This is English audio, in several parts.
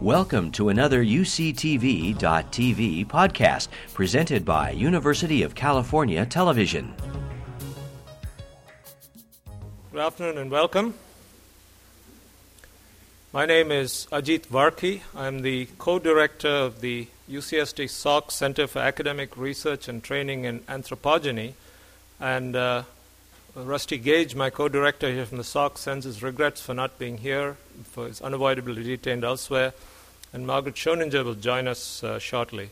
Welcome to another UCTV.tv podcast presented by University of California Television. Good afternoon and welcome. My name is Ajit Varki. I'm the co director of the UCSD Salk Center for Academic Research and Training in Anthropogeny. And uh, Rusty Gage, my co director here from the Salk, sends his regrets for not being here, for his unavoidably detained elsewhere. And Margaret Schoeninger will join us uh, shortly.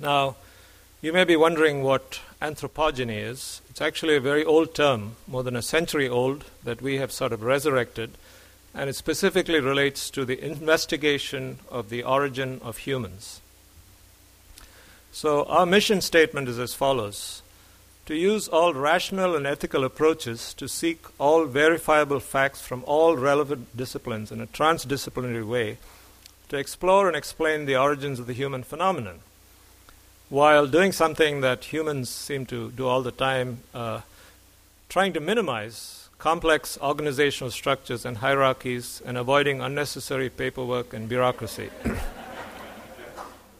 Now, you may be wondering what anthropogeny is. It's actually a very old term, more than a century old, that we have sort of resurrected, and it specifically relates to the investigation of the origin of humans. So, our mission statement is as follows to use all rational and ethical approaches to seek all verifiable facts from all relevant disciplines in a transdisciplinary way to explore and explain the origins of the human phenomenon while doing something that humans seem to do all the time, uh, trying to minimize complex organizational structures and hierarchies and avoiding unnecessary paperwork and bureaucracy.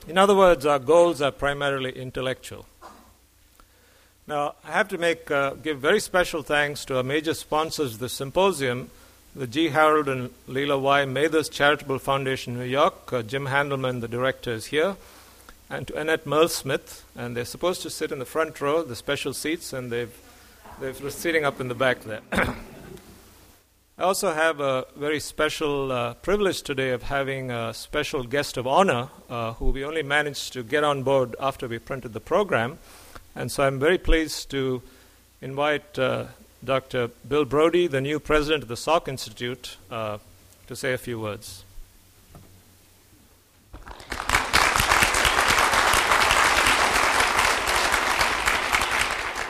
In other words, our goals are primarily intellectual. Now, I have to make uh, give very special thanks to our major sponsors of the symposium, the G. Harold and Leila Y. Mathers Charitable Foundation, New York. Uh, Jim Handelman, the director, is here, and to Annette Merle-Smith. And they're supposed to sit in the front row, the special seats, and they've they're sitting up in the back there. I also have a very special uh, privilege today of having a special guest of honor uh, who we only managed to get on board after we printed the program. And so I'm very pleased to invite uh, Dr. Bill Brody, the new president of the Salk Institute, uh, to say a few words.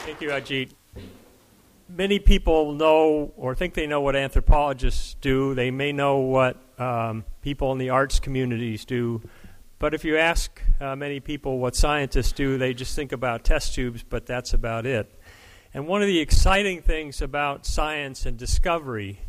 Thank you, Ajit. Many people know or think they know what anthropologists do. They may know what um, people in the arts communities do. But if you ask uh, many people what scientists do, they just think about test tubes, but that's about it. And one of the exciting things about science and discovery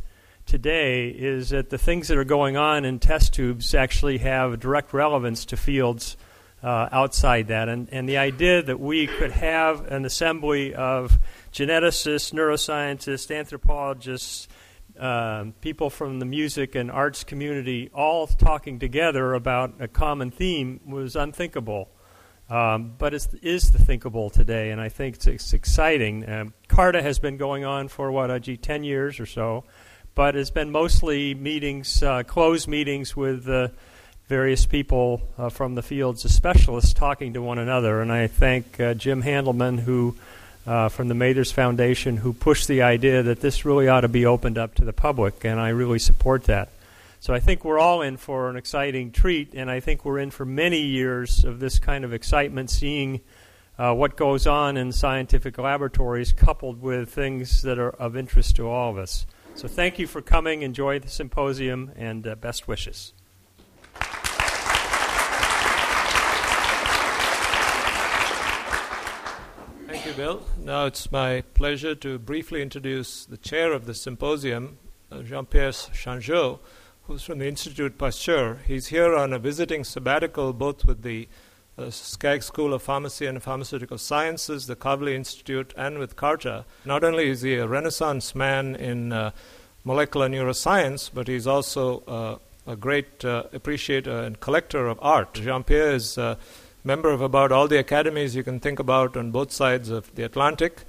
today is that the things that are going on in test tubes actually have direct relevance to fields uh, outside that. And, and the idea that we could have an assembly of geneticists, neuroscientists, anthropologists, um, people from the music and arts community all talking together about a common theme was unthinkable. Um, but it is the thinkable today, and I think it's, it's exciting. Um, CARTA has been going on for, what, uh, 10 years or so, but it's been mostly meetings, uh, closed meetings with uh, various people uh, from the fields of specialists talking to one another. And I thank uh, Jim Handelman, who uh, from the Mathers Foundation who pushed the idea that this really ought to be opened up to the public, and I really support that. So I think we're all in for an exciting treat, and I think we're in for many years of this kind of excitement, seeing uh, what goes on in scientific laboratories coupled with things that are of interest to all of us. So thank you for coming. Enjoy the symposium, and uh, best wishes. Thank you, Bill. Now it's my pleasure to briefly introduce the chair of the symposium, uh, Jean Pierre Changeux, who's from the Institut Pasteur. He's here on a visiting sabbatical both with the uh, Skaggs School of Pharmacy and Pharmaceutical Sciences, the Kavli Institute, and with CARTA. Not only is he a renaissance man in uh, molecular neuroscience, but he's also uh, a great uh, appreciator and collector of art. Jean Pierre is uh, member of about all the academies you can think about on both sides of the Atlantic,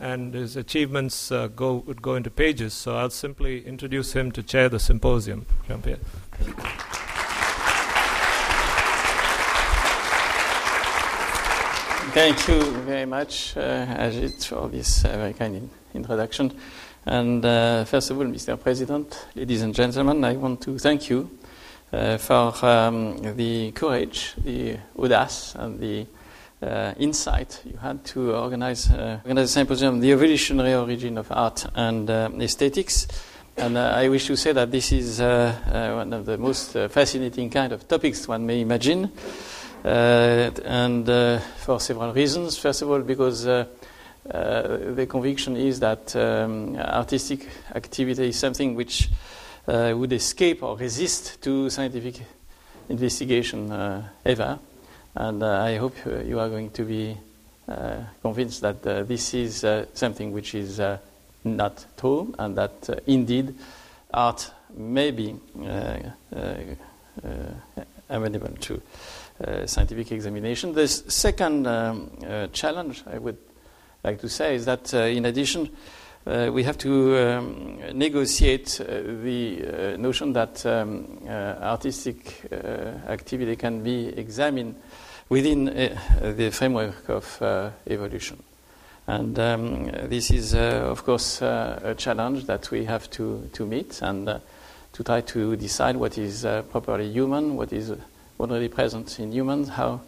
and his achievements uh, go, would go into pages. So I'll simply introduce him to chair the symposium. Jean Pierre. Thank you very much, uh, Ajit, for this uh, very kind in- introduction. And uh, first of all, Mr. President, ladies and gentlemen, I want to thank you uh, for um, the courage, the audace, and the uh, insight you had to organize, uh, organize a symposium, The Evolutionary Origin of Art and uh, Aesthetics. And uh, I wish to say that this is uh, one of the most fascinating kind of topics one may imagine. and for several reasons. First of all, because the conviction is that um, artistic activity is something which uh, would escape or resist to scientific investigation ever. And I hope you are going to be convinced that this is something which is not true and that indeed art may be amenable to uh, scientific examination. The second um, uh, challenge I would like to say is that, uh, in addition, uh, we have to um, negotiate uh, the uh, notion that um, artistic activity can be examined within the framework of evolution. And um, this is, of course, a challenge that we have to, to meet and to try to decide what is properly human, what is already present in humans, how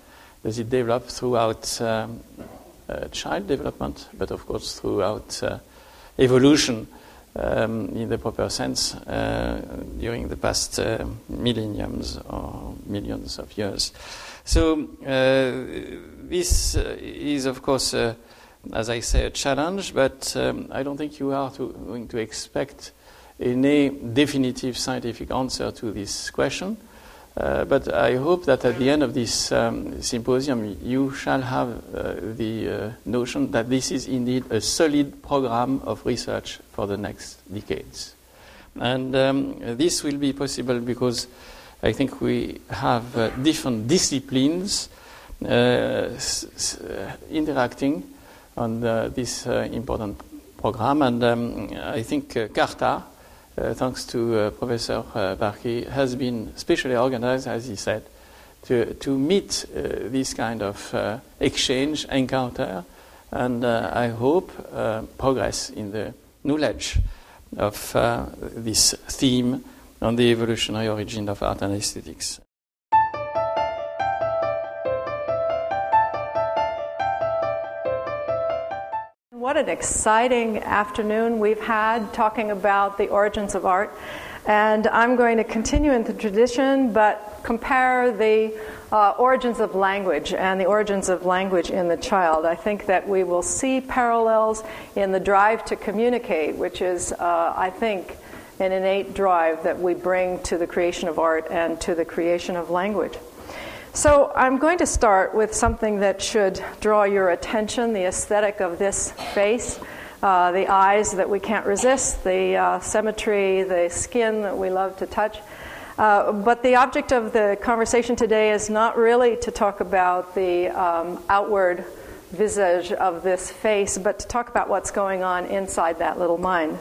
does it develop throughout um, uh, child development, but of course throughout uh, evolution um, in the proper sense uh, during the past uh, millenniums or millions of years. So uh, this uh, is, of course, as I say, a challenge, but um, I don't think you are to, going to expect any definitive scientific answer to this question. Uh, but I hope that at the end of this um, symposium, you shall have uh, the uh, notion that this is indeed a solid program of research for the next decades. And um, this will be possible because I think we have uh, different disciplines uh, interacting on the, this important program. And um, I think CARTA, uh, thanks to uh, Professor uh, Varki, has been specially organized, as he said, to, to meet this kind of exchange, encounter, and I hope progress in the knowledge of this theme on the evolutionary origin of art and aesthetics. What an exciting afternoon we've had talking about the origins of art. And I'm going to continue in the tradition, but compare the uh, origins of language and the origins of language in the child. I think that we will see parallels in the drive to communicate, which is, uh, I think, an innate drive that we bring to the creation of art and to the creation of language. So, I'm going to start with something that should draw your attention the aesthetic of this face, uh, the eyes that we can't resist, the uh, symmetry, the skin that we love to touch. Uh, but the object of the conversation today is not really to talk about the um, outward visage of this face, but to talk about what's going on inside that little mind.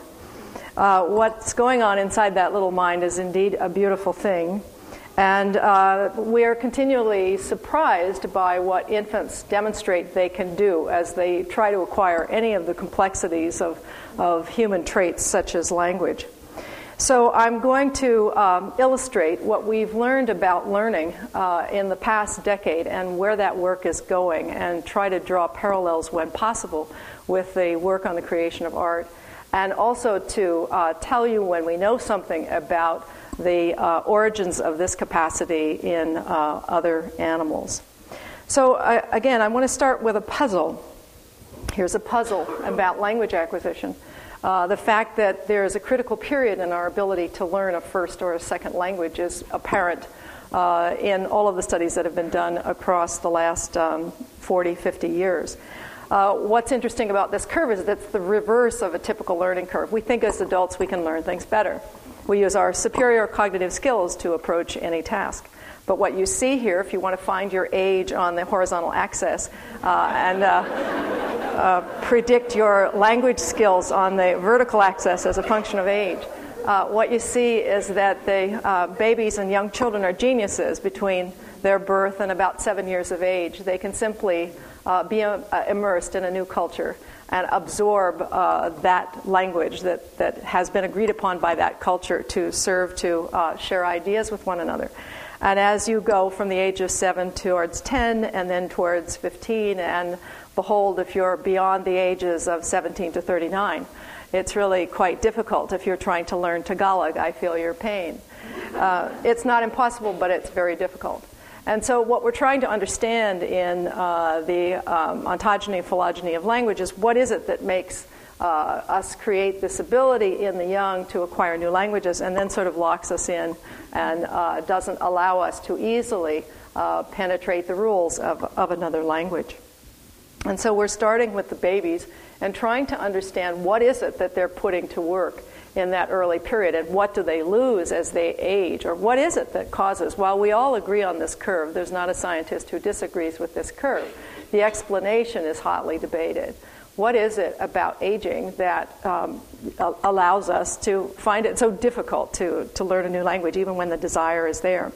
Uh, what's going on inside that little mind is indeed a beautiful thing. And uh, we are continually surprised by what infants demonstrate they can do as they try to acquire any of the complexities of, of human traits, such as language. So, I'm going to um, illustrate what we've learned about learning uh, in the past decade and where that work is going, and try to draw parallels when possible with the work on the creation of art, and also to uh, tell you when we know something about the uh, origins of this capacity in uh, other animals. So, uh, again, I want to start with a puzzle. Here's a puzzle about language acquisition. Uh, the fact that there is a critical period in our ability to learn a first or a second language is apparent uh, in all of the studies that have been done across the last um, 40, 50 years. Uh, what's interesting about this curve is that it's the reverse of a typical learning curve. We think as adults we can learn things better. We use our superior cognitive skills to approach any task. But what you see here, if you want to find your age on the horizontal axis uh, and uh, uh, predict your language skills on the vertical axis as a function of age, uh, what you see is that the uh, babies and young children are geniuses between their birth and about seven years of age. They can simply uh, be immersed in a new culture and absorb uh, that language that, that has been agreed upon by that culture to serve to uh, share ideas with one another. And as you go from the age of seven towards 10 and then towards 15, and behold, if you're beyond the ages of 17 to 39, it's really quite difficult if you're trying to learn Tagalog. I feel your pain. Uh, it's not impossible, but it's very difficult. And so, what we're trying to understand in uh, the um, ontogeny and phylogeny of language is what is it that makes uh, us create this ability in the young to acquire new languages and then sort of locks us in and uh, doesn't allow us to easily uh, penetrate the rules of, of another language. And so we're starting with the babies and trying to understand what is it that they're putting to work in that early period and what do they lose as they age or what is it that causes? While we all agree on this curve there's not a scientist who disagrees with this curve. The explanation is hotly debated. What is it about aging that um, allows us to find it so difficult to, to learn a new language even when the desire is there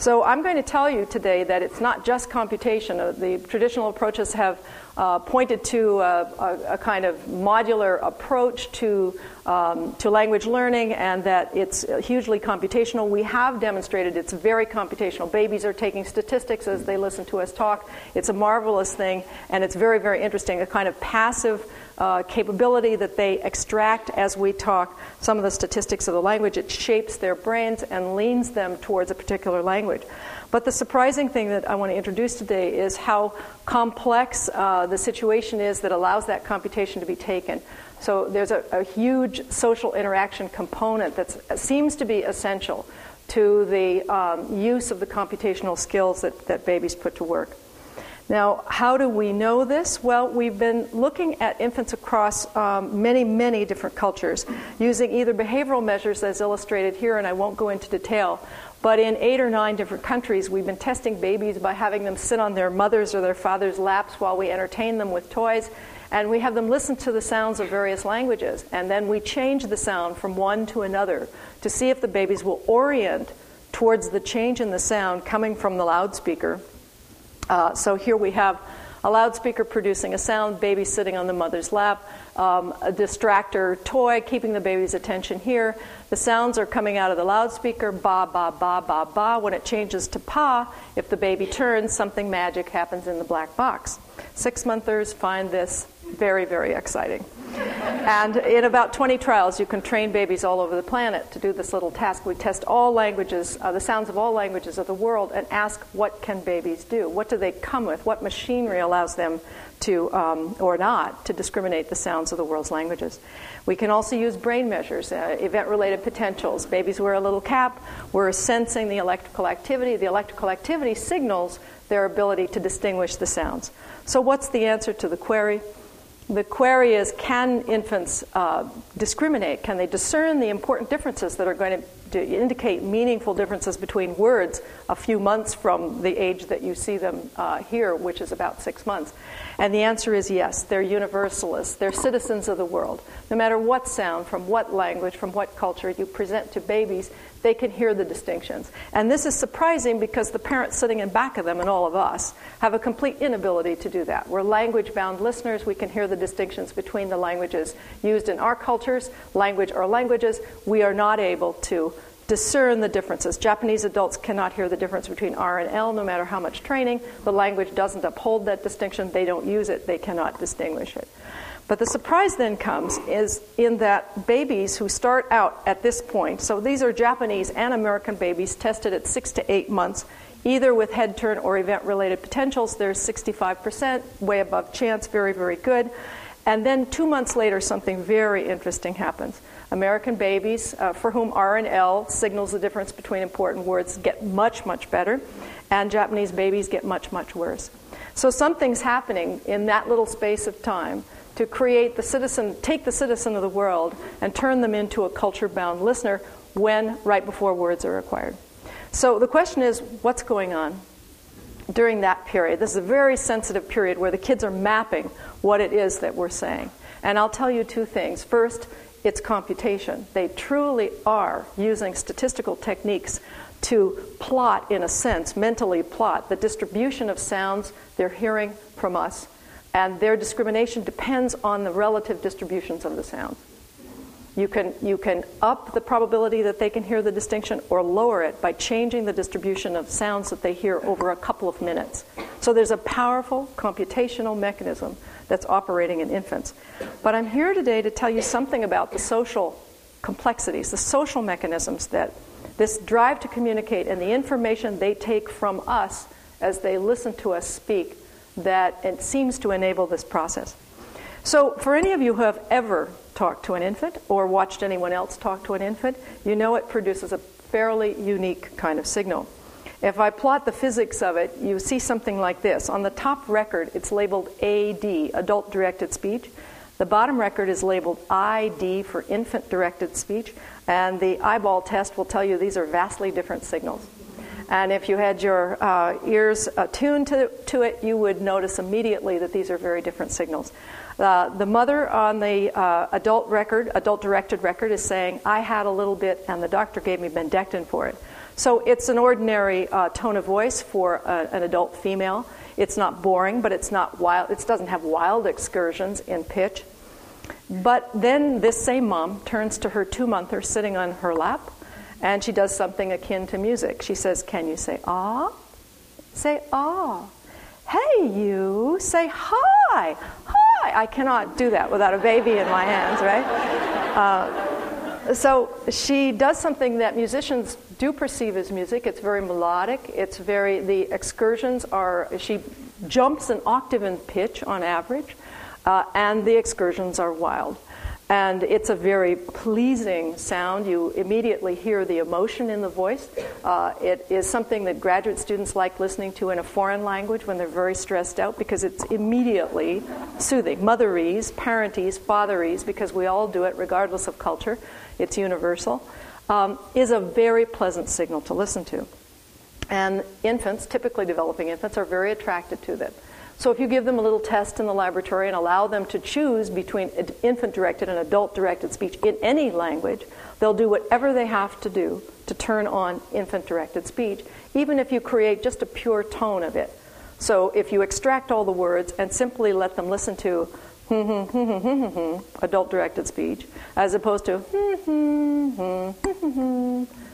so I'm going to tell you today that it's not just computation. Uh, the traditional approaches have uh, pointed to a, a, a, kind of modular approach to, um, to language learning and that it's hugely computational. We have demonstrated it's very computational. Babies are taking statistics as they listen to us talk. It's a marvelous thing and it's very, very interesting. A kind of passive uh, capability that they extract as we talk some of the statistics of the language. It shapes their brains and leans them towards a particular language. But the surprising thing that I want to introduce today is how complex uh, the situation is that allows that computation to be taken. So there's a, a huge social interaction component that seems to be essential to the um, use of the computational skills that, that babies put to work. Now, how do we know this? Well, we've been looking at infants across um, many, many different cultures using either behavioral measures as illustrated here, and I won't go into detail, but in eight or nine different countries, we've been testing babies by having them sit on their mother's or their father's laps while we entertain them with toys. And we have them listen to the sounds of various languages. And then we change the sound from one to another to see if the babies will orient towards the change in the sound coming from the loudspeaker uh, so here we have a loudspeaker producing a sound, baby sitting on the mother's lap, um, a distractor toy keeping the baby's attention here. The sounds are coming out of the loudspeaker, ba, ba, ba, ba, ba. When it changes to pa, if the baby turns, something magic happens in the black box. Six monthers find this very, very exciting. And in about 20 trials, you can train babies all over the planet to do this little task. We test all languages, uh, the sounds of all languages of the world, and ask what can babies do? What do they come with? What machinery allows them to, um, or not, to discriminate the sounds of the world's languages? We can also use brain measures, uh, event related potentials. Babies wear a little cap. We're sensing the electrical activity. The electrical activity signals their ability to distinguish the sounds. So, what's the answer to the query? The query is can infants uh, discriminate? Can they discern the important differences that are going to, indicate meaningful differences between words a few months from the age that you see them uh, here, which is about six months? And the answer is yes. They're universalists, they're citizens of the world. No matter what sound, from what language, from what culture you present to babies, they can hear the distinctions. And this is surprising because the parents sitting in back of them and all of us have a complete inability to do that. We're language bound listeners. We can hear the distinctions between the languages used in our cultures, language or languages. We are not able to discern the differences. Japanese adults cannot hear the difference between R and L no matter how much training. The language doesn't uphold that distinction. They don't use it. They cannot distinguish it. But the surprise then comes is in that babies who start out at this point, so these are Japanese and American babies tested at six to eight months, either with head turn or event related potentials, there's 65%, way above chance, very, very good. And then two months later, something very interesting happens. American babies, uh, for whom R and L signals the difference between important words, get much, much better, and Japanese babies get much, much worse. So something's happening in that little space of time to create the citizen, take the citizen of the world and turn them into a culture bound listener when right before words are acquired. So the question is what's going on during that period? This is a very sensitive period where the kids are mapping what it is that we're saying. And I'll tell you two things. First, it's computation. They truly are using statistical techniques to plot, in a sense, mentally plot the distribution of sounds they're hearing from us and their discrimination depends on the relative distributions of the sounds. You can, you can up the probability that they can hear the distinction or lower it by changing the distribution of sounds that they hear over a couple of minutes. So there's a powerful computational mechanism that's operating in infants. But I'm here today to tell you something about the social complexities, the social mechanisms that this drive to communicate and the information they take from us as they listen to us speak that it seems to enable this process. So, for any of you who have ever talked to an infant or watched anyone else talk to an infant, you know it produces a fairly unique kind of signal. If I plot the physics of it, you see something like this. On the top record, it's labeled AD, adult directed speech. The bottom record is labeled ID for infant directed speech, and the eyeball test will tell you these are vastly different signals. And if you had your uh, ears attuned to, to it, you would notice immediately that these are very different signals. Uh, the mother on the uh, adult record, adult directed record, is saying, I had a little bit and the doctor gave me Bendectin for it. So it's an ordinary uh, tone of voice for a, uh, an adult female. It's not boring, but it's not wild. It doesn't have wild excursions in pitch. But then this same mom turns to her two monther sitting on her lap, and she does something akin to music. She says, Can you say ah? Say ah. Hey, you, say hi. Hi. I cannot do that without a baby in my hands, right? Uh, so she does something that musicians do perceive as music. It's very melodic. It's very, the excursions are, she jumps an octave in pitch on average, uh, and the excursions are wild. And it's a very pleasing sound. You immediately hear the emotion in the voice. Uh, it is something that graduate students like listening to in a foreign language when they're very stressed out because it's immediately soothing. Motherese, parentese, fatherese, because we all do it regardless of culture, it's universal, um, is a very pleasant signal to listen to. And infants, typically developing infants, are very attracted to them. So if you give them a little test in the laboratory and allow them to choose between infant directed and adult directed speech in any language, they'll do whatever they have to do to turn on infant directed speech, even if you create just a pure tone of it. So if you extract all the words and simply let them listen to hmm, hmm, hmm, adult directed speech, as opposed to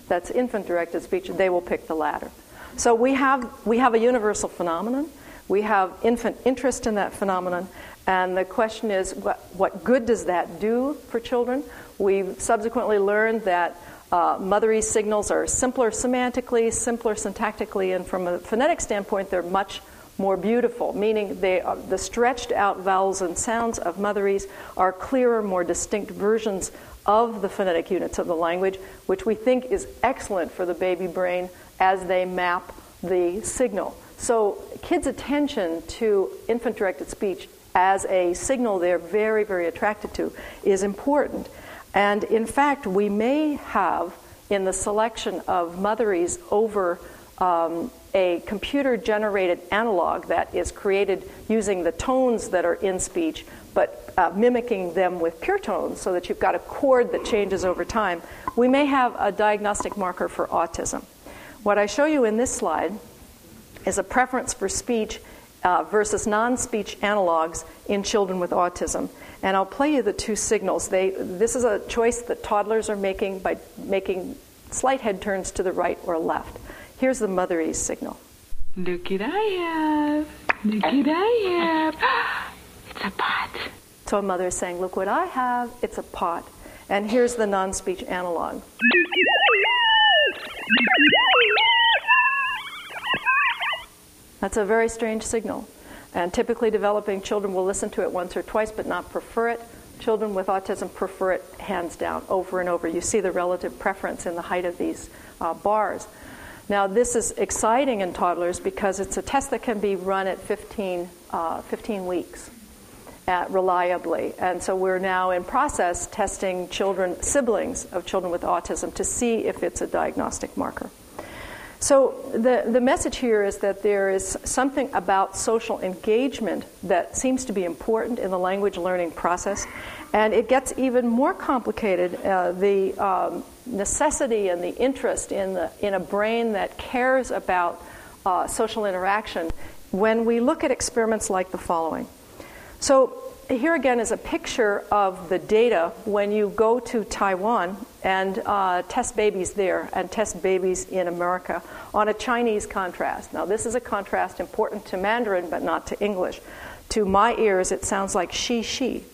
that's infant directed speech, they will pick the latter. So we have, we have a universal phenomenon we have infant interest in that phenomenon, and the question is what, what good does that do for children? We've subsequently learned that uh, motherese signals are simpler semantically, simpler syntactically, and from a phonetic standpoint, they're much more beautiful, meaning they are, the stretched out vowels and sounds of motherese are clearer, more distinct versions of the phonetic units of the language, which we think is excellent for the baby brain as they map the signal. So, kids' attention to infant directed speech as a signal they're very, very attracted to is important. And in fact, we may have in the selection of motherese over um, a computer generated analog that is created using the tones that are in speech, but uh, mimicking them with pure tones so that you've got a chord that changes over time, we may have a diagnostic marker for autism. What I show you in this slide is a preference for speech uh, versus non speech analogs in children with autism. And I'll play you the two signals. They, this is a choice that toddlers are making by making slight head turns to the right or left. Here's the motherese signal. Look what I have. Look what I have. It's a pot. So a mother is saying, Look what I have. It's a pot. And here's the non speech analog. That's a very strange signal. And typically, developing children will listen to it once or twice but not prefer it. Children with autism prefer it hands down, over and over. You see the relative preference in the height of these uh, bars. Now, this is exciting in toddlers because it's a test that can be run at 15, uh, 15 weeks at reliably. And so we're now in process testing children, siblings of children with autism, to see if it's a diagnostic marker. So, the, the message here is that there is something about social engagement that seems to be important in the language learning process, and it gets even more complicated. Uh, the um, necessity and the interest in, the, in a brain that cares about uh, social interaction when we look at experiments like the following. So, here again is a picture of the data when you go to Taiwan and uh, test babies there and test babies in America on a Chinese contrast. Now, this is a contrast important to Mandarin but not to English. To my ears, it sounds like she, she,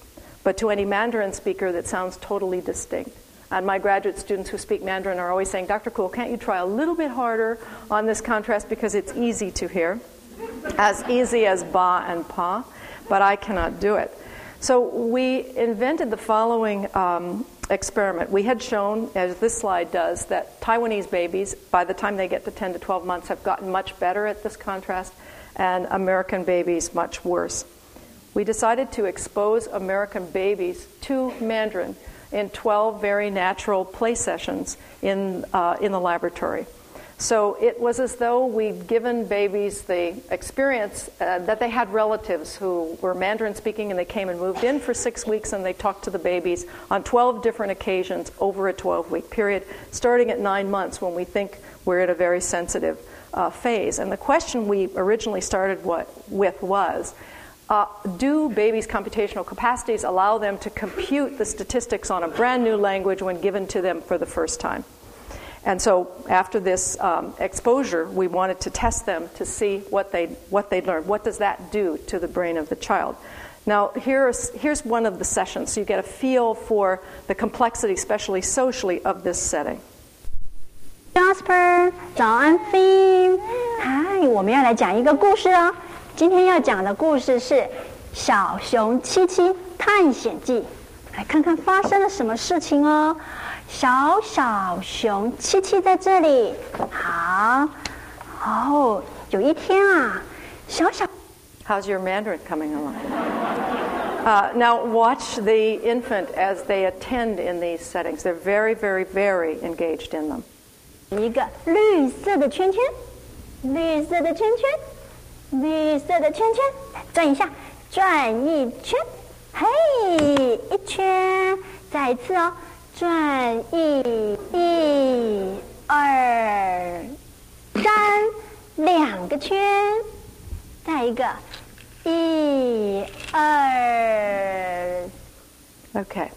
but to any Mandarin speaker, that sounds totally distinct. And my graduate students who speak Mandarin are always saying, Dr. Kuhl, can't you try a little bit harder on this contrast because it's easy to hear? As easy as ba and pa, but I cannot do it. So we invented the following um, experiment. We had shown, as this slide does, that Taiwanese babies, by the time they get to 10 to 12 months, have gotten much better at this contrast, and American babies much worse. We decided to expose American babies to Mandarin in 12 very natural play sessions in, uh, in the laboratory. So it was as though we'd given babies the experience uh, that they had relatives who were Mandarin speaking and they came and moved in for six weeks and they talked to the babies on 12 different occasions over a 12 week period, starting at nine months when we think we're at a very sensitive uh, phase. And the question we originally started what, with was uh, do babies' computational capacities allow them to compute the statistics on a brand new language when given to them for the first time? And so after this um, exposure, we wanted to test them to see what they what they'd learned. What does that do to the brain of the child? Now here's here's one of the sessions, so you get a feel for the complexity, especially socially, of this setting. Jasper，早安，Finn，嗨，我们要来讲一个故事哦。今天要讲的故事是《小熊七七探险记》，来看看发生了什么事情哦。 小小熊七七在这里，好，哦，有一天啊，小小，How's your Mandarin coming along? Uh, now watch the infant as they attend in these settings. They're very, very, very engaged in them. 一个绿色的圈圈，绿色的圈圈，绿色的圈圈，转一下，转一圈，嘿，一圈，再一次哦。 转一、一、二、三，两个圈，再一个，一、二。Okay,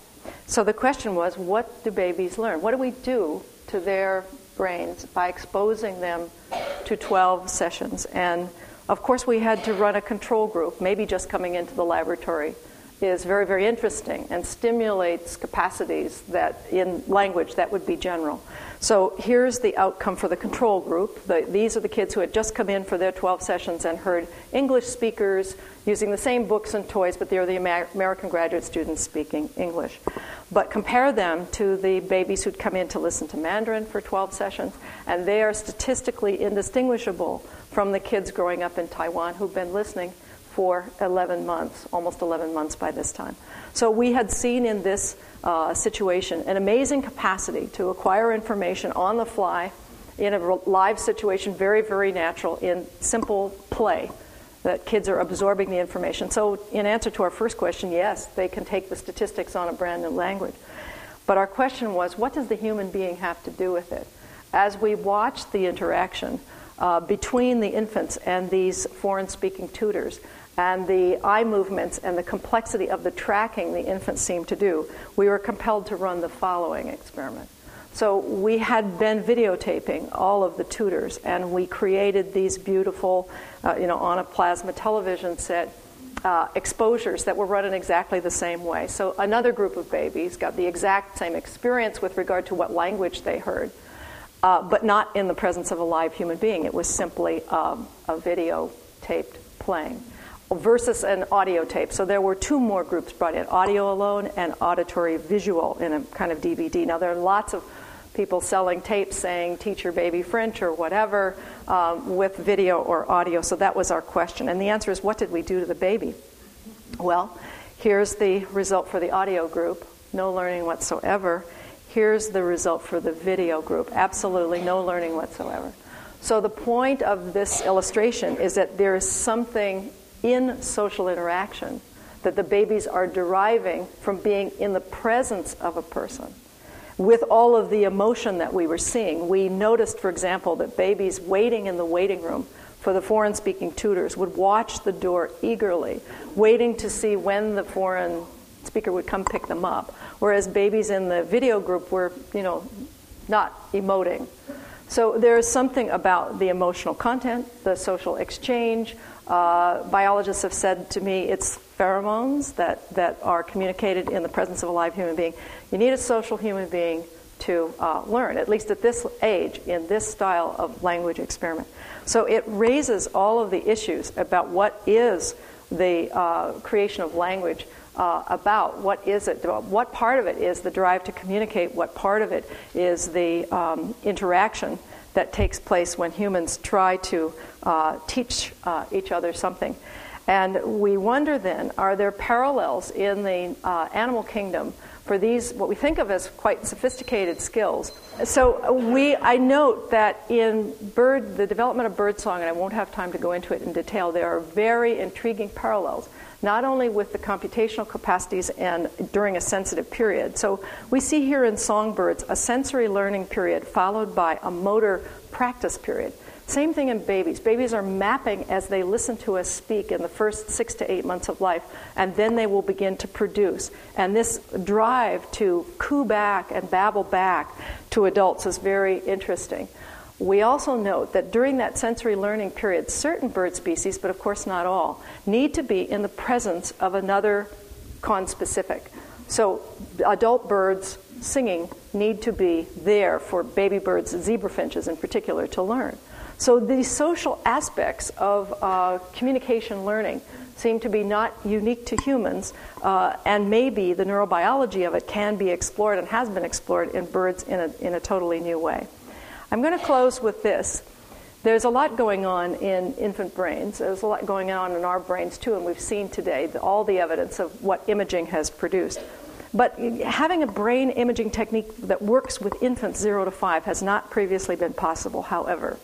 so the question was, what do babies learn? What do we do to their brains by exposing them to 12 sessions? And of course, we had to run a control group, maybe just coming into the laboratory is very, very interesting and stimulates capacities that in language that would be general. So here's the outcome for the control group. The, these are the kids who had just come in for their 12 sessions and heard English speakers using the same books and toys, but they're the Amer- American graduate students speaking English. But compare them to the babies who'd come in to listen to Mandarin for 12 sessions, and they are statistically indistinguishable from the kids growing up in Taiwan who've been listening for 11 months, almost 11 months by this time. So we had seen in this uh, situation an amazing capacity to acquire information on the fly in a live situation, very, very natural, in simple play. That kids are absorbing the information. So, in answer to our first question, yes, they can take the statistics on a brand new language. But our question was, what does the human being have to do with it? As we watched the interaction uh, between the infants and these foreign speaking tutors, and the eye movements and the complexity of the tracking the infants seemed to do, we were compelled to run the following experiment. So we had been videotaping all of the tutors, and we created these beautiful, uh, you know, on a plasma television set. Uh, exposures that were run in exactly the same way. So, another group of babies got the exact same experience with regard to what language they heard, uh, but not in the presence of a live human being. It was simply um, a video taped playing versus an audio tape. So there were two more groups brought in audio alone and auditory visual in a kind of DVD. Now, there are lots of people selling tapes saying teach your baby French or whatever um, with video or audio. So that was our question. And the answer is what did we do to the baby? Well, here's the result for the audio group no learning whatsoever. Here's the result for the video group absolutely no learning whatsoever. So, the point of this illustration is that there is something in social interaction that the babies are deriving from being in the presence of a person with all of the emotion that we were seeing. We noticed, for example, that babies waiting in the waiting room for the foreign speaking tutors would watch the door eagerly, waiting to see when the foreign speaker would come pick them up, whereas babies in the video group were, you know, not emoting. So there is something about the emotional content, the social exchange, uh, biologists have said to me it's pheromones that, that are communicated in the presence of a live human being. You need a social human being to uh, learn, at least at this age, in this style of language experiment. So it raises all of the issues about what is the uh, creation of language uh, about. What is it? What part of it is the drive to communicate? What part of it is the um, interaction that takes place when humans try to uh, teach uh, each other something? And we wonder then are there parallels in the uh, animal kingdom for these, what we think of as quite sophisticated skills? So we, I note that in bird, the development of birdsong, and I won't have time to go into it in detail, there are very intriguing parallels not only with the computational capacities and during a sensitive period. So we see here in songbirds a sensory learning period followed by a motor practice period. Same thing in babies. Babies are mapping as they listen to us speak in the first six to eight months of life, and then they will begin to produce. And this drive to coo back and babble back to adults is very interesting. We also note that during that sensory learning period, certain bird species, but of course not all, need to be in the presence of another conspecific. So adult birds singing need to be there for baby birds, zebra finches in particular, to learn. So these social aspects of uh, communication learning seem to be not unique to humans, uh, and maybe the neurobiology of it can be explored and has been explored in birds in a, in a totally new way. I'm going to close with this. There's a lot going on in infant brains. There's a lot going on in our brains too, and we've seen today all the evidence of what imaging has produced. But having a brain imaging technique that works with infants 0 to 5 has not previously been possible, however.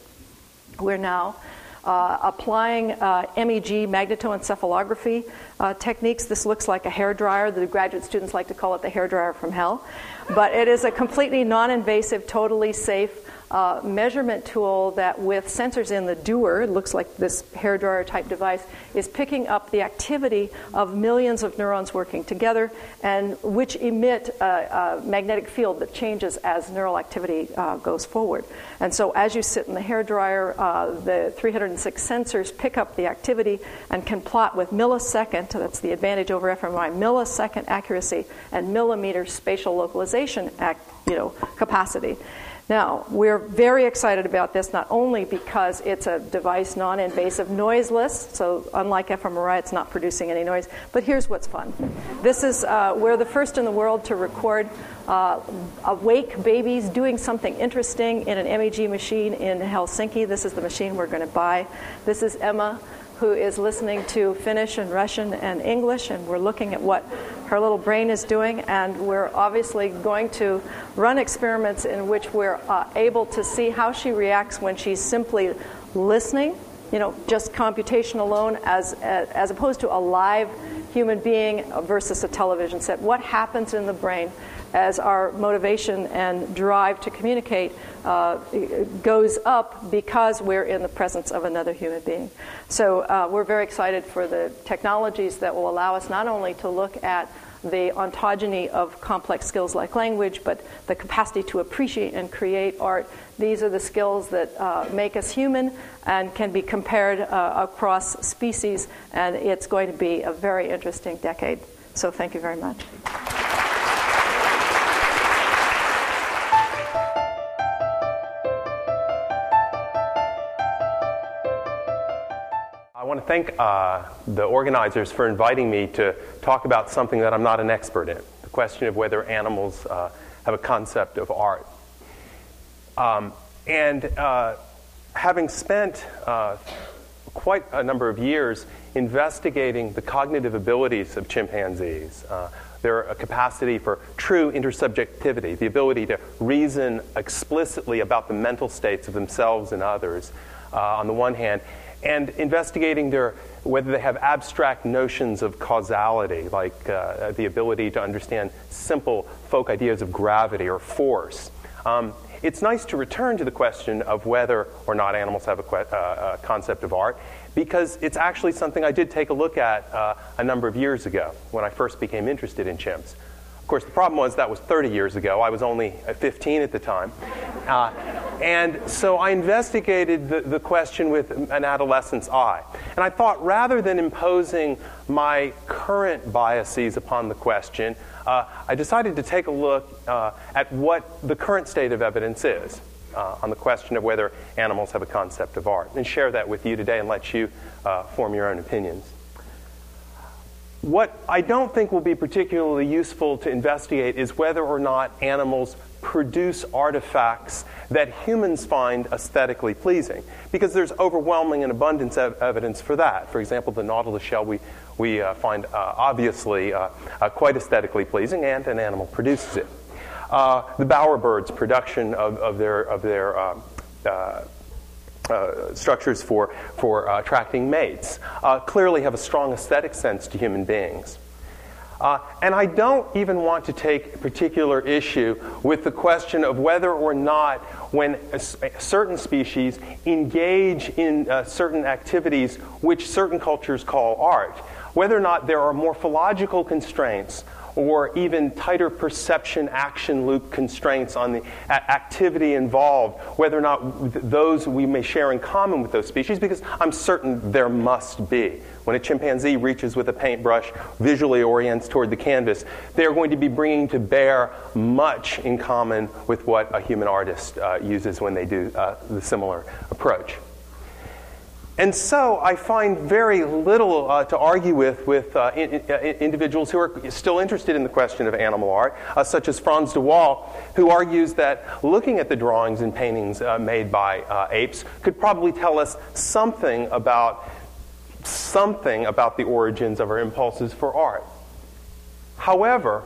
We're now uh, applying uh, MEG magnetoencephalography uh, techniques. This looks like a hair dryer. The graduate students like to call it the hair dryer from hell. But it is a completely non invasive, totally safe uh, measurement tool that, with sensors in the dewar, looks like this hairdryer type device, is picking up the activity of millions of neurons working together, and which emit a, a magnetic field that changes as neural activity uh, goes forward. And so, as you sit in the hairdryer, uh, the 306 sensors pick up the activity and can plot with millisecond. That's the advantage over fMRI. Millisecond accuracy and millimeter spatial localization, you know, capacity. Now, we're very excited about this not only because it's a device non invasive, noiseless, so unlike fMRI, it's not producing any noise, but here's what's fun. This is, uh, we're the first in the world to record uh, awake babies doing something interesting in an MEG machine in Helsinki. This is the machine we're going to buy. This is Emma who is listening to Finnish and Russian and English, and we're looking at what her little brain is doing, and we're obviously going to run experiments in which we're uh, able to see how she reacts when she's simply listening, you know, just computation alone, as, as opposed to a live human being versus a television set. What happens in the brain as our motivation and drive to communicate uh, goes up because we're in the presence of another human being. So uh, we're very excited for the technologies that will allow us not only to look at the ontogeny of complex skills like language, but the capacity to appreciate and create art. These are the skills that uh, make us human and can be compared uh, across species, and it's going to be a very interesting decade. So, thank you very much. I want to thank uh, the organizers for inviting me to talk about something that I'm not an expert in the question of whether animals uh, have a concept of art. Um, and uh, having spent uh, quite a number of years investigating the cognitive abilities of chimpanzees, uh, their capacity for true intersubjectivity, the ability to reason explicitly about the mental states of themselves and others, uh, on the one hand, and investigating their, whether they have abstract notions of causality, like uh, the ability to understand simple folk ideas of gravity or force. Um, it's nice to return to the question of whether or not animals have a, que- uh, a concept of art because it's actually something I did take a look at uh, a number of years ago when I first became interested in chimps Of course, the problem was that was 30 years ago. I was only 15 at the time. Uh, and so I investigated the, the question with an adolescent's eye. And I thought rather than imposing my current biases upon the question, uh, I decided to take a look uh, at what the current state of evidence is uh, on the question of whether animals have a concept of art and share that with you today and let you uh, form your own opinions. What I don't think will be particularly useful to investigate is whether or not animals produce artifacts that humans find aesthetically pleasing, because there's overwhelming and abundant ev- evidence for that. For example, the nautilus shell we, we uh, find uh, obviously uh, uh quite aesthetically pleasing, and an animal produces it. Uh, the bowerbirds' production of, of their, of their um, uh, uh, structures for, for uh, attracting mates uh, clearly have a strong aesthetic sense to human beings. Uh, and I don't even want to take a particular issue with the question of whether or not, when certain species engage in uh, certain activities which certain cultures call art, whether or not there are morphological constraints or even tighter perception action loop constraints on the activity involved, whether or not th- those we may share in common with those species, because I'm certain there must be. When a chimpanzee reaches with a paintbrush, visually orients toward the canvas, they are going to be bringing to bear much in common with what a human artist uh, uses when they do uh, the similar approach. And so I find very little uh, to argue with with uh, in, in, uh, individuals who are still interested in the question of animal art, uh, such as Frans de Waal, who argues that looking at the drawings and paintings uh, made by uh, apes could probably tell us something about something about the origins of our impulses for art. However,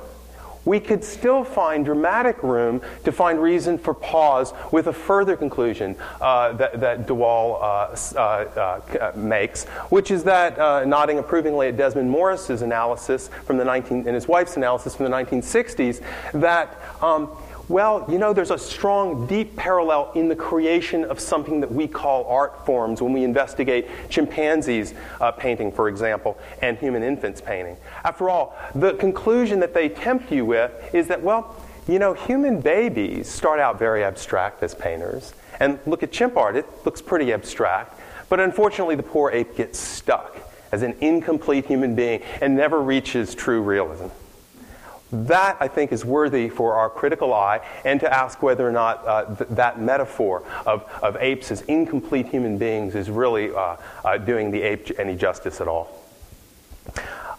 we could still find dramatic room to find reason for pause with a further conclusion uh, that, that de Waal uh, uh, uh, makes, which is that, uh, nodding approvingly at Desmond Morris's analysis from the 19, and his wife's analysis from the 1960s, that um, well, you know, there's a strong, deep parallel in the creation of something that we call art forms when we investigate chimpanzees uh, painting, for example, and human infants painting. After all, the conclusion that they tempt you with is that, well, you know, human babies start out very abstract as painters. And look at chimp art, it looks pretty abstract. But unfortunately, the poor ape gets stuck as an incomplete human being and never reaches true realism. That, I think, is worthy for our critical eye and to ask whether or not uh, th- that metaphor of, of apes as incomplete human beings is really uh, uh, doing the ape any justice at all.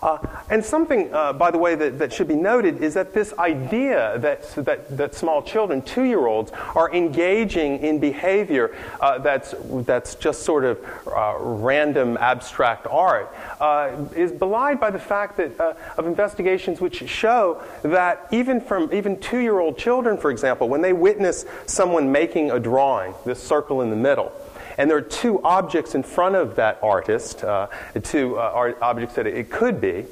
Uh, and something, uh, by the way, that, that should be noted is that this idea that, that, that small children, two year olds, are engaging in behavior uh, that's, that's just sort of uh, random abstract art uh, is belied by the fact that, uh, of investigations which show that even from even two year old children, for example, when they witness someone making a drawing, this circle in the middle, and there are two objects in front of that artist, uh, two uh, objects that it could be.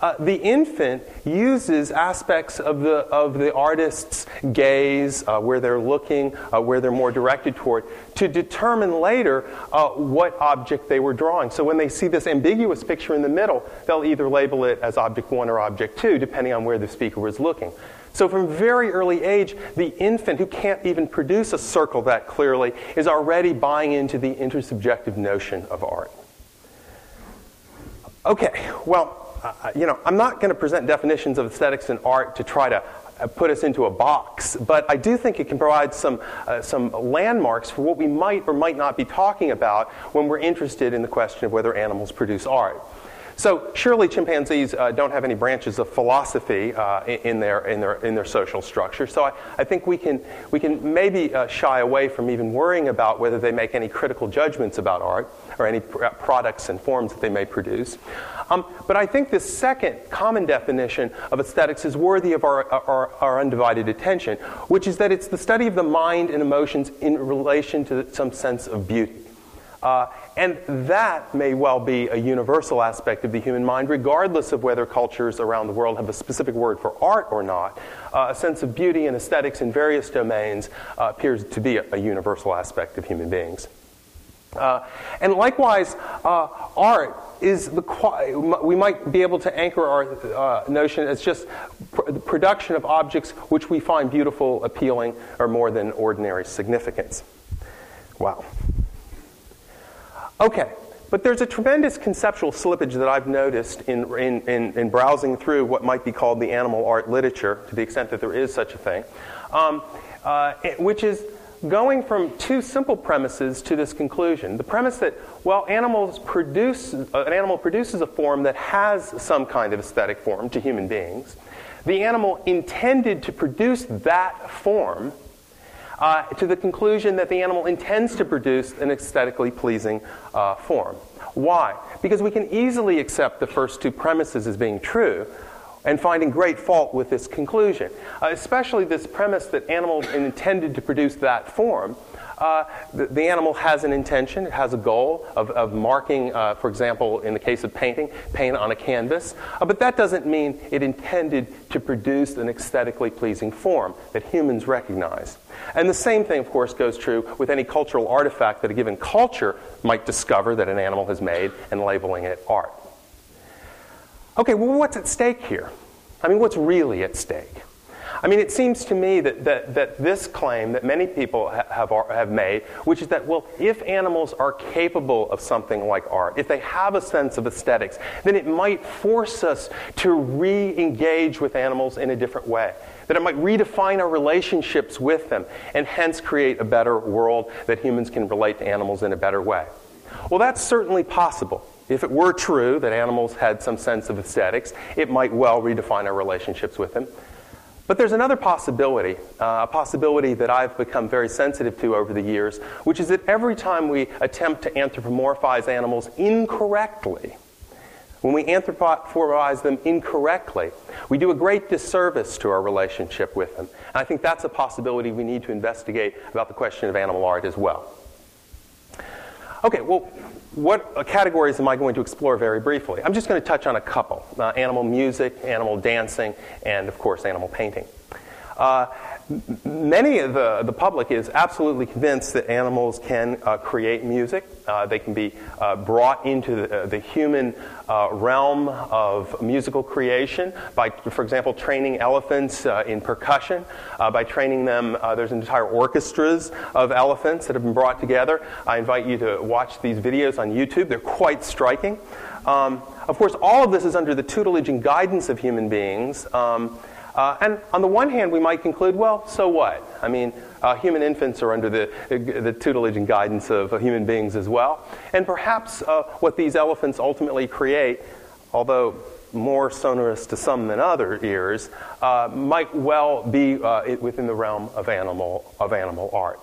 Uh, the infant uses aspects of the, of the artist's gaze, uh, where they're looking, uh, where they're more directed toward, to determine later uh, what object they were drawing. So when they see this ambiguous picture in the middle, they'll either label it as object one or object two, depending on where the speaker was looking. So, from very early age, the infant who can't even produce a circle that clearly is already buying into the intersubjective notion of art. Okay, well, uh, you know, I'm not going to present definitions of aesthetics and art to try to uh, put us into a box, but I do think it can provide some, uh, some landmarks for what we might or might not be talking about when we're interested in the question of whether animals produce art. So surely chimpanzees uh, don't have any branches of philosophy uh, in, their, in, their, in their social structure. So I, I think we can, we can maybe uh, shy away from even worrying about whether they make any critical judgments about art or any pr- uh, products and forms that they may produce. Um, but I think this second common definition of aesthetics is worthy of our, our, our, undivided attention, which is that it's the study of the mind and emotions in relation to some sense of beauty. Uh, and that may well be a universal aspect of the human mind, regardless of whether cultures around the world have a specific word for art or not. Uh, a sense of beauty and aesthetics in various domains uh, appears to be a, a, universal aspect of human beings. Uh, and likewise, uh, art is the we might be able to anchor our uh, notion as just pr- the production of objects which we find beautiful, appealing, or more than ordinary significance. Wow. Okay, but there's a tremendous conceptual slippage that I've noticed in, in, in, in, browsing through what might be called the animal art literature, to the extent that there is such a thing, um, uh, which is going from two simple premises to this conclusion. The premise that, well, animals produce, uh, an animal produces a form that has some kind of aesthetic form to human beings. The animal intended to produce that form uh, to the conclusion that the animal intends to produce an aesthetically pleasing uh, form. Why? Because we can easily accept the first two premises as being true and finding great fault with this conclusion, uh, especially this premise that animals intended to produce that form. Uh, the, the, animal has an intention, it has a goal of, of marking, uh, for example, in the case of painting, paint on a canvas. Uh, but that doesn't mean it intended to produce an aesthetically pleasing form that humans recognize. And the same thing, of course, goes true with any cultural artifact that a given culture might discover that an animal has made and labeling it art. Okay, well, what's at stake here? I mean, what's really at stake? I mean, it seems to me that, that, that this claim that many people ha- have, have made, which is that, well, if animals are capable of something like art, if they have a sense of aesthetics, then it might force us to re engage with animals in a different way. That it might redefine our relationships with them and hence create a better world that humans can relate to animals in a better way. Well, that's certainly possible. If it were true that animals had some sense of aesthetics, it might well redefine our relationships with them. But there's another possibility, uh, a possibility that I've become very sensitive to over the years, which is that every time we attempt to anthropomorphize animals incorrectly, when we anthropomorphize them incorrectly, we do a great disservice to our relationship with them. And I think that's a possibility we need to investigate about the question of animal art as well. Okay, well, what categories am I going to explore very briefly? I'm just going to touch on a couple uh, animal music, animal dancing, and of course, animal painting. Uh, many of the, the public is absolutely convinced that animals can uh, create music. Uh, they can be uh, brought into the, uh, the human uh, realm of musical creation by, for example, training elephants uh, in percussion, by training them, there's entire orchestras of elephants that have been brought together. I invite you to watch these videos on YouTube. They're quite striking. Um, of course, all of this is under the tutelage and guidance of human beings. Um, uh, and on the one hand, we might conclude, well, so what? I mean, uh, human infants are under the, the tutelage and guidance of uh, human beings as well. And perhaps uh, what these elephants ultimately create, although more sonorous to some than other ears, uh, might well be uh, within the realm of animal, of animal art.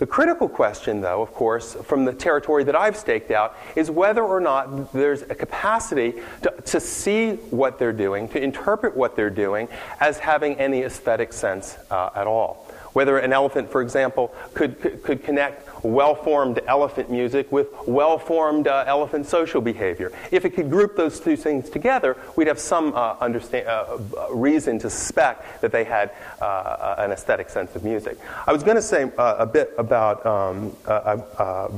The critical question, though, of course, from the territory that I've staked out, is whether or not there's a capacity to, to see what they're doing, to interpret what they're doing, as having any aesthetic sense uh, at all. Whether an elephant, for example, could, could, could connect well formed elephant music with well formed uh, elephant social behavior. If it could group those two things together, we'd have some uh, understand, uh, uh reason to suspect that they had uh, uh, an aesthetic sense of music. I was going to say a bit about um,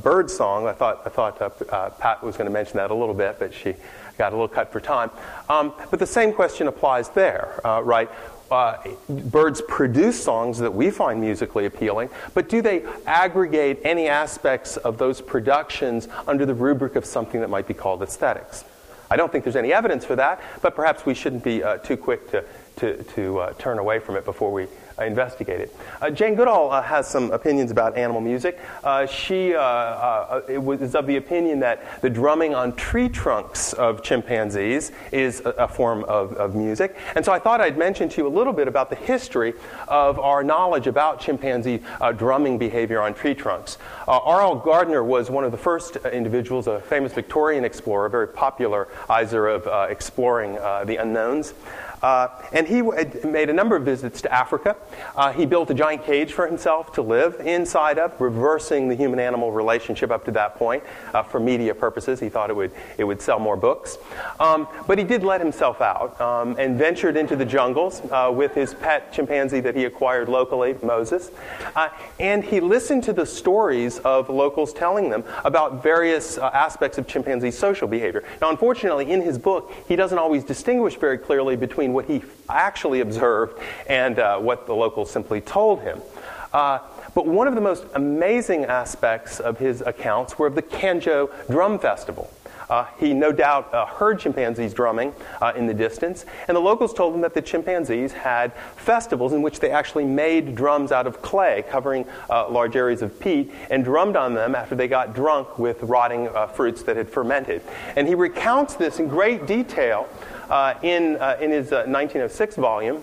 bird song. I thought, I thought Pat was going to mention that a little bit, but she got a little cut for time. Um, but the same question applies there, right? Uh, birds produce songs that we find musically appealing, but do they aggregate any aspects of those productions under the rubric of something that might be called aesthetics? I don't think there's any evidence for that, but perhaps we shouldn't be uh, too quick to, to, to uh, turn away from it before we uh, investigate it. Uh, Jane Goodall uh, has some opinions about animal music. Uh, she uh, uh, is of the opinion that the drumming on tree trunks of chimpanzees is a, a form of, of, music. And so I thought I'd mention to you a little bit about the history of our knowledge about chimpanzee drumming behavior on tree trunks. R.L. Garner was one of the first individuals, a famous Victorian explorer, a very popularizer of exploring the unknowns. Uh, and he made a number of visits to Africa. Uh, he built a giant cage for himself to live inside of, reversing the human animal relationship up to that point uh, for media purposes. He thought it would, it would sell more books. Um, but he did let himself out um, and ventured into the jungles uh, with his pet chimpanzee that he acquired locally, Moses. Uh, and he listened to the stories of locals telling them about various uh, aspects of chimpanzee social behavior. Now, unfortunately, in his book, he doesn't always distinguish very clearly between what he actually observed and uh, what the locals simply told him. Uh, but one of the most amazing aspects of his accounts were of the Kanjo Drum Festival. Uh, he no doubt uh, heard chimpanzees drumming uh, in the distance, and the locals told him that the chimpanzees had festivals in which they actually made drums out of clay, covering uh, large areas of peat, and drummed on them after they got drunk with rotting uh, fruits that had fermented. And he recounts this in great detail uh, in, in his 1906 volume.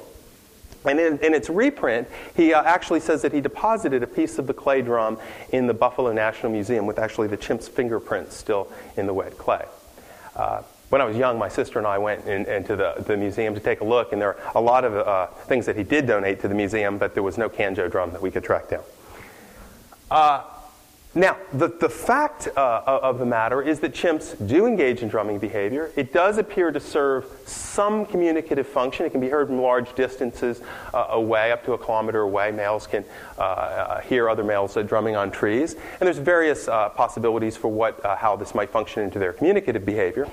And in, in, its reprint, he uh, actually says that he deposited a piece of the clay drum in the Buffalo National Museum with actually the chimp's fingerprints still in the wet clay. Uh, when I was young, my sister and I went in, into the, the, museum to take a look, and there are a lot of uh, things that he did donate to the museum, but there was no Kanjo drum that we could track down. Uh, now, the, the fact uh, of the matter is that chimps do engage in drumming behavior. It does appear to serve some communicative function. It can be heard from large distances uh, away, up to a kilometer away. Males can uh, uh hear other males uh, drumming on trees. And there's various uh, possibilities for what, how this might function into their communicative behavior.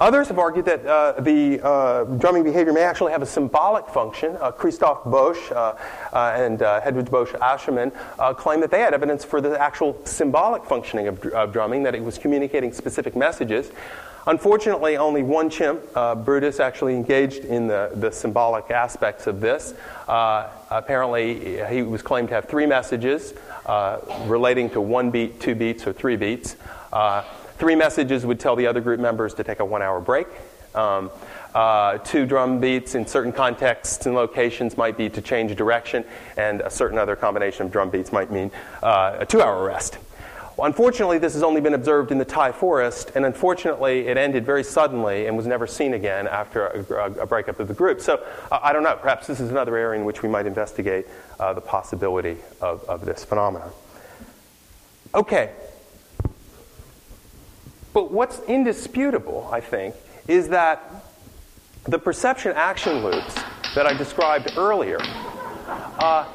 Others have argued that uh, the uh, drumming behavior may actually have a symbolic function. Uh, Christoph Boesch uh, uh, and uh, Hedwig Boesch Achermann claim that they had evidence for the actual symbolic functioning of, of, drumming, that it was communicating specific messages. Unfortunately, only one chimp, Brutus, actually engaged in the, the symbolic aspects of this. apparently, he was claimed to have three messages relating to one beat, two beats, or three beats. Three messages would tell the other group members to take a one hour break. Um, uh, two drum beats in certain contexts and locations might be to change direction, and a certain other combination of drum beats might mean uh, a two hour rest. Well, unfortunately, this has only been observed in the Taï forest, and unfortunately, it ended very suddenly and was never seen again after a, a breakup of the group. So, uh, I don't know, perhaps this is another area in which we might investigate uh, the possibility of, of this phenomenon. Okay, but what's indisputable, I think, is that the perception action loops that I described earlier uh,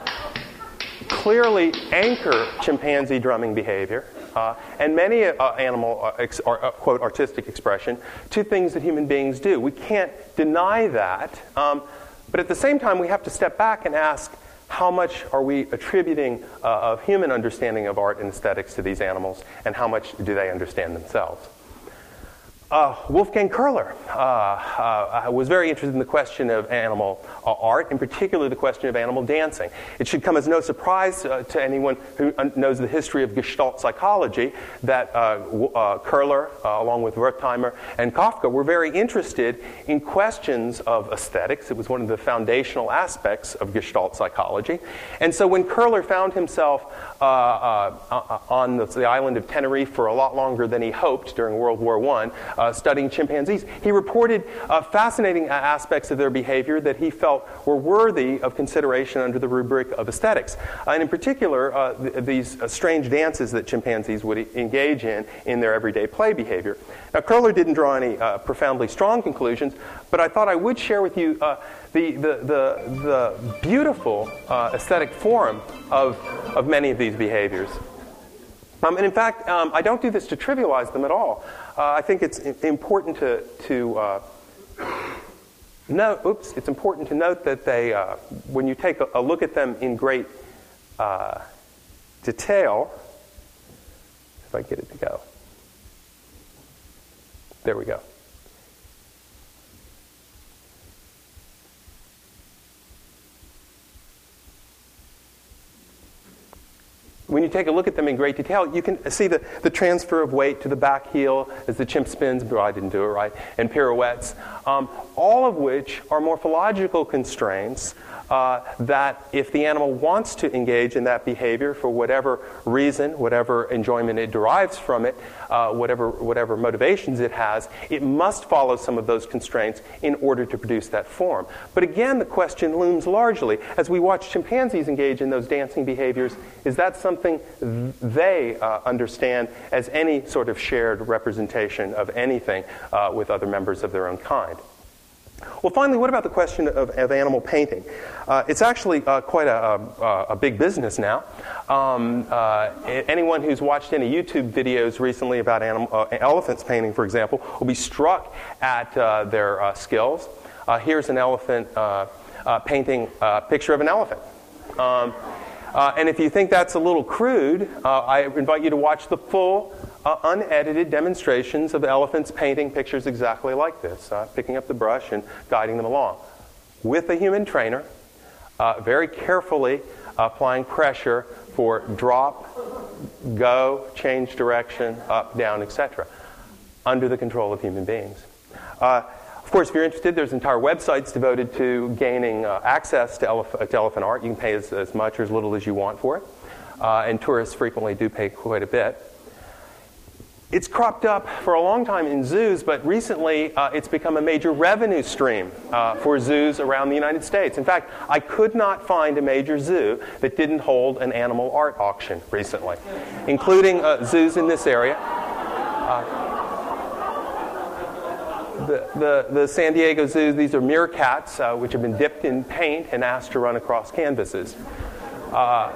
clearly anchor chimpanzee drumming behavior. Uh, and many uh, animal, uh, ex- or, uh, quote, artistic expression to things that human beings do. We can't deny that, um, but at the same time, we have to step back and ask how much are we attributing uh, of human understanding of art and aesthetics to these animals, and how much do they understand themselves? Uh, Wolfgang Köhler uh, uh, was very interested in the question of animal uh, art, in particular the question of animal dancing. It should come as no surprise uh, to anyone who knows the history of Gestalt psychology that uh, Köhler, along with Wertheimer and Koffka, were very interested in questions of aesthetics. It was one of the foundational aspects of Gestalt psychology. And so when Köhler found himself on the, the, island of Tenerife for a lot longer than he hoped during World War I, uh, studying chimpanzees. He reported uh, fascinating aspects of their behavior that he felt were worthy of consideration under the rubric of aesthetics. Uh, and in particular, uh, th- these uh, strange dances that chimpanzees would engage in in their everyday play behavior. Now, Köhler didn't draw any uh, profoundly strong conclusions, but I thought I would share with you the, the, the, the, beautiful aesthetic form of, of many of these behaviors. Um, and in fact, um, I don't do this to trivialize them at all. Uh, I think it's important to, to uh, note, oops, it's important to note that they, uh, when you take a, a, look at them in great uh, detail, if I get it to go, there we go. When you take a look at them in great detail, you can see the, the transfer of weight to the back heel as the chimp spins, but I didn't do it right, and pirouettes, um, all of which are morphological constraints uh, that if the animal wants to engage in that behavior for whatever reason, whatever enjoyment it derives from it, uh, whatever, whatever motivations it has, it must follow some of those constraints in order to produce that form. But again, the question looms largely as we watch chimpanzees engage in those dancing behaviors is that something they uh, understand as any sort of shared representation of anything uh, with other members of their own kind? Well, finally, what about the question of, of animal painting? Uh, it's actually uh, quite a, a, a, big business now. Um, uh, anyone who's watched any YouTube videos recently about uh, elephants painting, for example, will be struck at uh, their uh, skills. here's an elephant painting a picture of an elephant. Um, Uh, and if you think that's a little crude, uh, I invite you to watch the full, uh, unedited demonstrations of elephants painting pictures exactly like this, uh, picking up the brush and guiding them along with a human trainer, uh, very carefully applying pressure for drop, go, change direction, up, down, etc., under the control of human beings. Uh, of course, if you're interested, there's entire websites devoted to gaining uh, access to, elef- to, elephant art. You can pay as, as, much or as little as you want for it, uh, and tourists frequently do pay quite a bit. It's cropped up for a long time in zoos, but recently uh, it's become a major revenue stream uh, for zoos around the United States. In fact, I could not find a major zoo that didn't hold an animal art auction recently, including uh, zoos in this area. Uh, the, the, the, San Diego Zoo, these are meerkats, uh, which have been dipped in paint and asked to run across canvases. Uh,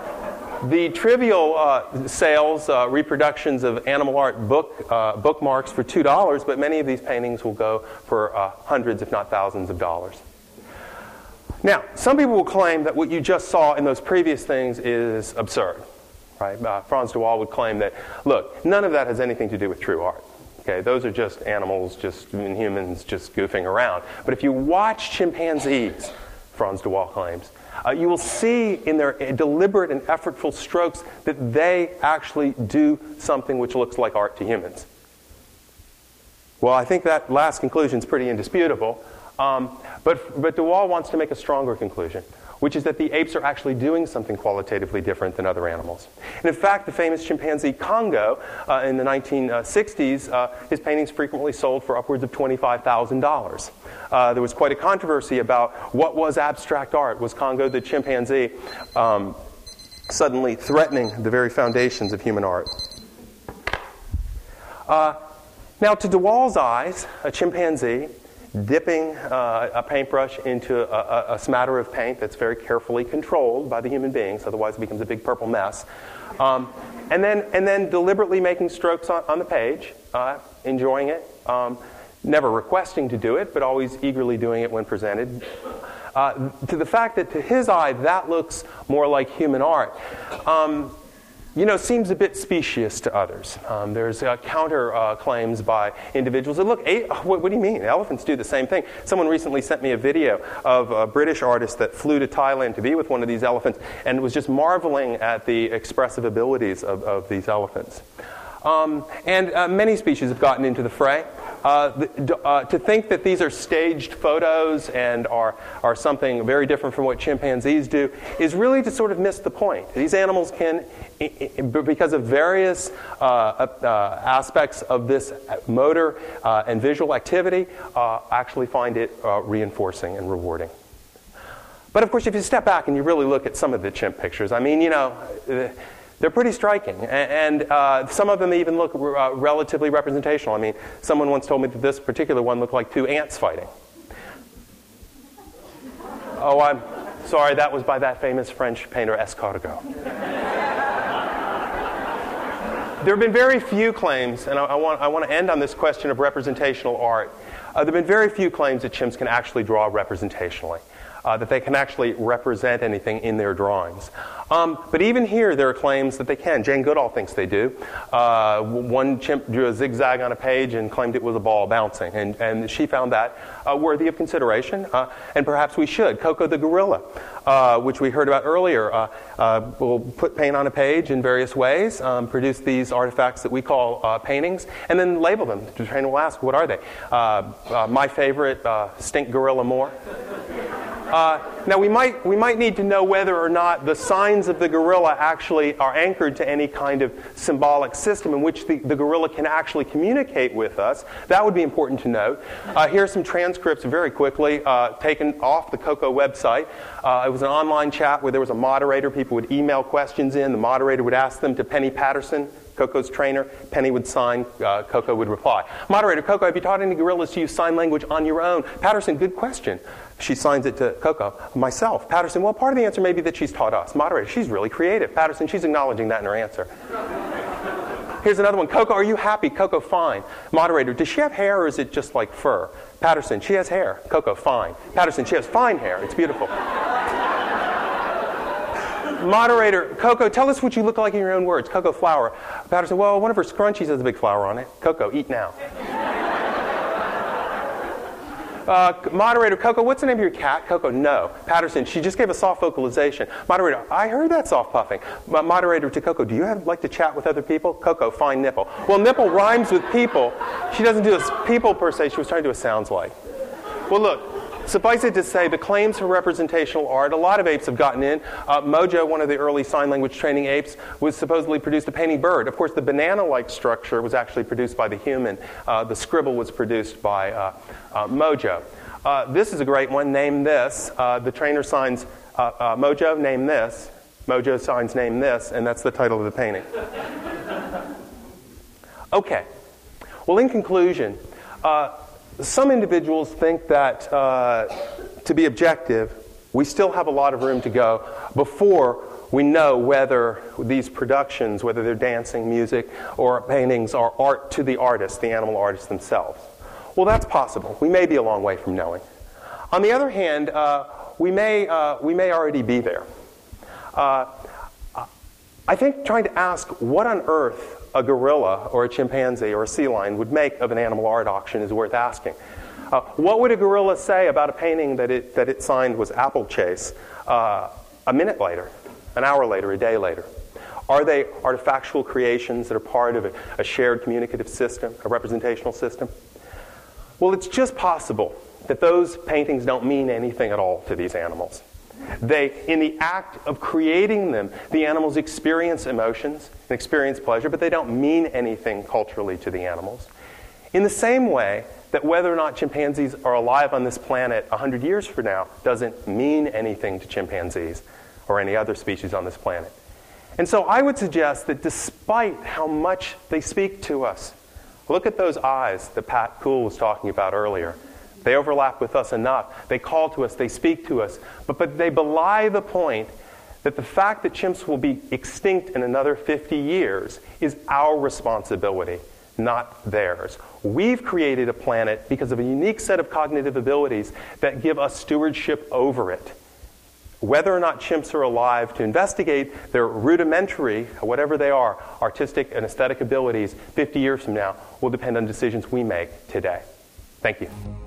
the trivial uh, sales, uh, reproductions of animal art book, uh, bookmarks for $2, but many of these paintings will go for uh, hundreds, if not thousands, of dollars. Now, some people will claim that what you just saw in those previous things is absurd. Right? Uh, Frans de Waal would claim that, look, none of that has anything to do with true art. Okay, those are just animals, just humans, just goofing around. But if you watch chimpanzees, Frans de Waal claims, uh, you will see in their deliberate and effortful strokes that they actually do something which looks like art to humans. Well, I think that last conclusion is pretty indisputable. Um, but, but de Waal wants to make a stronger conclusion which is that the apes are actually doing something qualitatively different than other animals. And in fact, the famous chimpanzee Congo uh, in the 1960s, uh, his paintings frequently sold for upwards of $25,000. Uh, there was quite a controversy about what was abstract art. Was Congo the chimpanzee um, suddenly threatening the very foundations of human art? Uh, now, to de Waal's eyes, a chimpanzee dipping uh, a paintbrush into a, a, smatter of paint that's very carefully controlled by the human beings, otherwise it becomes a big purple mess. Um, and, then, and then deliberately making strokes on, on the page, uh, enjoying it, um, never requesting to do it, but always eagerly doing it when presented. Uh, to the fact that to his eye that looks more like human art. Um, you know, seems a bit specious to others. Um, there's uh, counter uh, claims by individuals that look, what, what, do you mean? Elephants do the same thing. Someone recently sent me a video of a British artist that flew to Thailand to be with one of these elephants and was just marveling at the expressive abilities of, of these elephants. Um, and uh, many species have gotten into the fray. Uh, uh, to think that these are staged photos and are, are something very different from what chimpanzees do is really to sort of miss the point. These animals can, because of various uh, uh, aspects of this motor and visual activity, actually find it reinforcing and rewarding. But of course, if you step back and you really look at some of the chimp pictures, I mean, you know, they're pretty striking. And, uh, some of them even look uh, relatively representational. I mean, someone once told me that this particular one looked like two ants fighting. Oh, I'm sorry, that was by that famous French painter Escargot. there have been very few claims, and I, I, want, I want to end on this question of representational art. Uh, there have been very few claims that chimps can actually draw representationally uh, that they can actually represent anything in their drawings. Um, but even here, there are claims that they can. Jane Goodall thinks they do. Uh, one chimp drew a zigzag on a page and claimed it was a ball bouncing, and, and she found that uh, worthy of consideration, uh, and perhaps we should. Koko the gorilla, uh, which we heard about earlier, uh, will put paint on a page in various ways, um, produce these artifacts that we call paintings, and then label them. The trainer will ask, what are they? my favorite, Stink Gorilla More. Uh, now, we might, we might need to know whether or not the signs of the gorilla actually are anchored to any kind of symbolic system in which the, the gorilla can actually communicate with us. That would be important to note. Uh, here are some transcripts very quickly uh, taken off the KOKO website. Uh, it was an online chat where there was a moderator. People would email questions in. The moderator would ask them to Penny Patterson, Koko's trainer. Penny would sign, uh, Koko would reply. Moderator, Koko, have you taught any gorillas to use sign language on your own? Patterson, good question. She signs it to Koko. Myself. Patterson, well, part of the answer may be that she's taught us. Moderator, she's really creative. Patterson, she's acknowledging that in her answer. Here's another one. Koko, are you happy? Koko, fine. Moderator, does she have hair or is it just like fur? Patterson, she has hair. Koko, fine. Patterson, she has fine hair. It's beautiful. moderator, Koko, tell us what you look like in your own words. Koko, flower. Patterson, well, one of her scrunchies has a big flower on it. Koko, eat now. Uh, moderator, Koko, what's the name of your cat? Koko, no. Patterson, she just gave a soft vocalization. Moderator, I heard that soft puffing. moderator to Koko, do you have, like to chat with other people? Koko, fine nipple. Well, nipple rhymes with people. She doesn't do a people per se. She was trying to do a sounds like. Well, look, Suffice it to say, the claims for representational art, a lot of apes have gotten in. Uh, Moja, one of the early sign language training apes, was supposedly produced a painting bird. Of course, the banana like structure was actually produced by the human. Uh, the scribble was produced by uh, uh Moja. Uh, this is a great one. Name this. Uh, the trainer signs Moja, name this. Moja signs name this, and that's the title of the painting. Okay. Well, in conclusion, some individuals think that uh, to be objective, we still have a lot of room to go before we know whether these productions, whether they're dancing, music, or paintings, are art to the artists, the animal artists themselves. Well, that's possible. We may be a long way from knowing. On the other hand, uh, we, may, uh, we may already be there. Uh, I think trying to ask what on earth a gorilla or a chimpanzee or a sea lion would make of an animal art auction is worth asking. Uh, what would a gorilla say about a painting that it, that it signed was Apple Chase uh, a minute later, an hour later, a day later? Are they artifactual creations that are part of a, a shared communicative system, a representational system? Well, it's just possible that those paintings don't mean anything at all to these animals. They, in the act of creating them, the animals experience emotions and experience pleasure, but they don't mean anything culturally to the animals. In the same way that whether or not chimpanzees are alive on this planet 100 years from now doesn't mean anything to chimpanzees or any other species on this planet. And so I would suggest that despite how much they speak to us, look at those eyes that Pat Kuhl was talking about earlier. They overlap with us enough. They call to us, they speak to us, but, but they belie the point that the fact that chimps will be extinct in another 50 years is our responsibility, not theirs. We've created a planet because of a unique set of cognitive abilities that give us stewardship over it. Whether or not chimps are alive to investigate their rudimentary, whatever they are, artistic and aesthetic abilities 50 years from now will depend on decisions we make today. Thank you.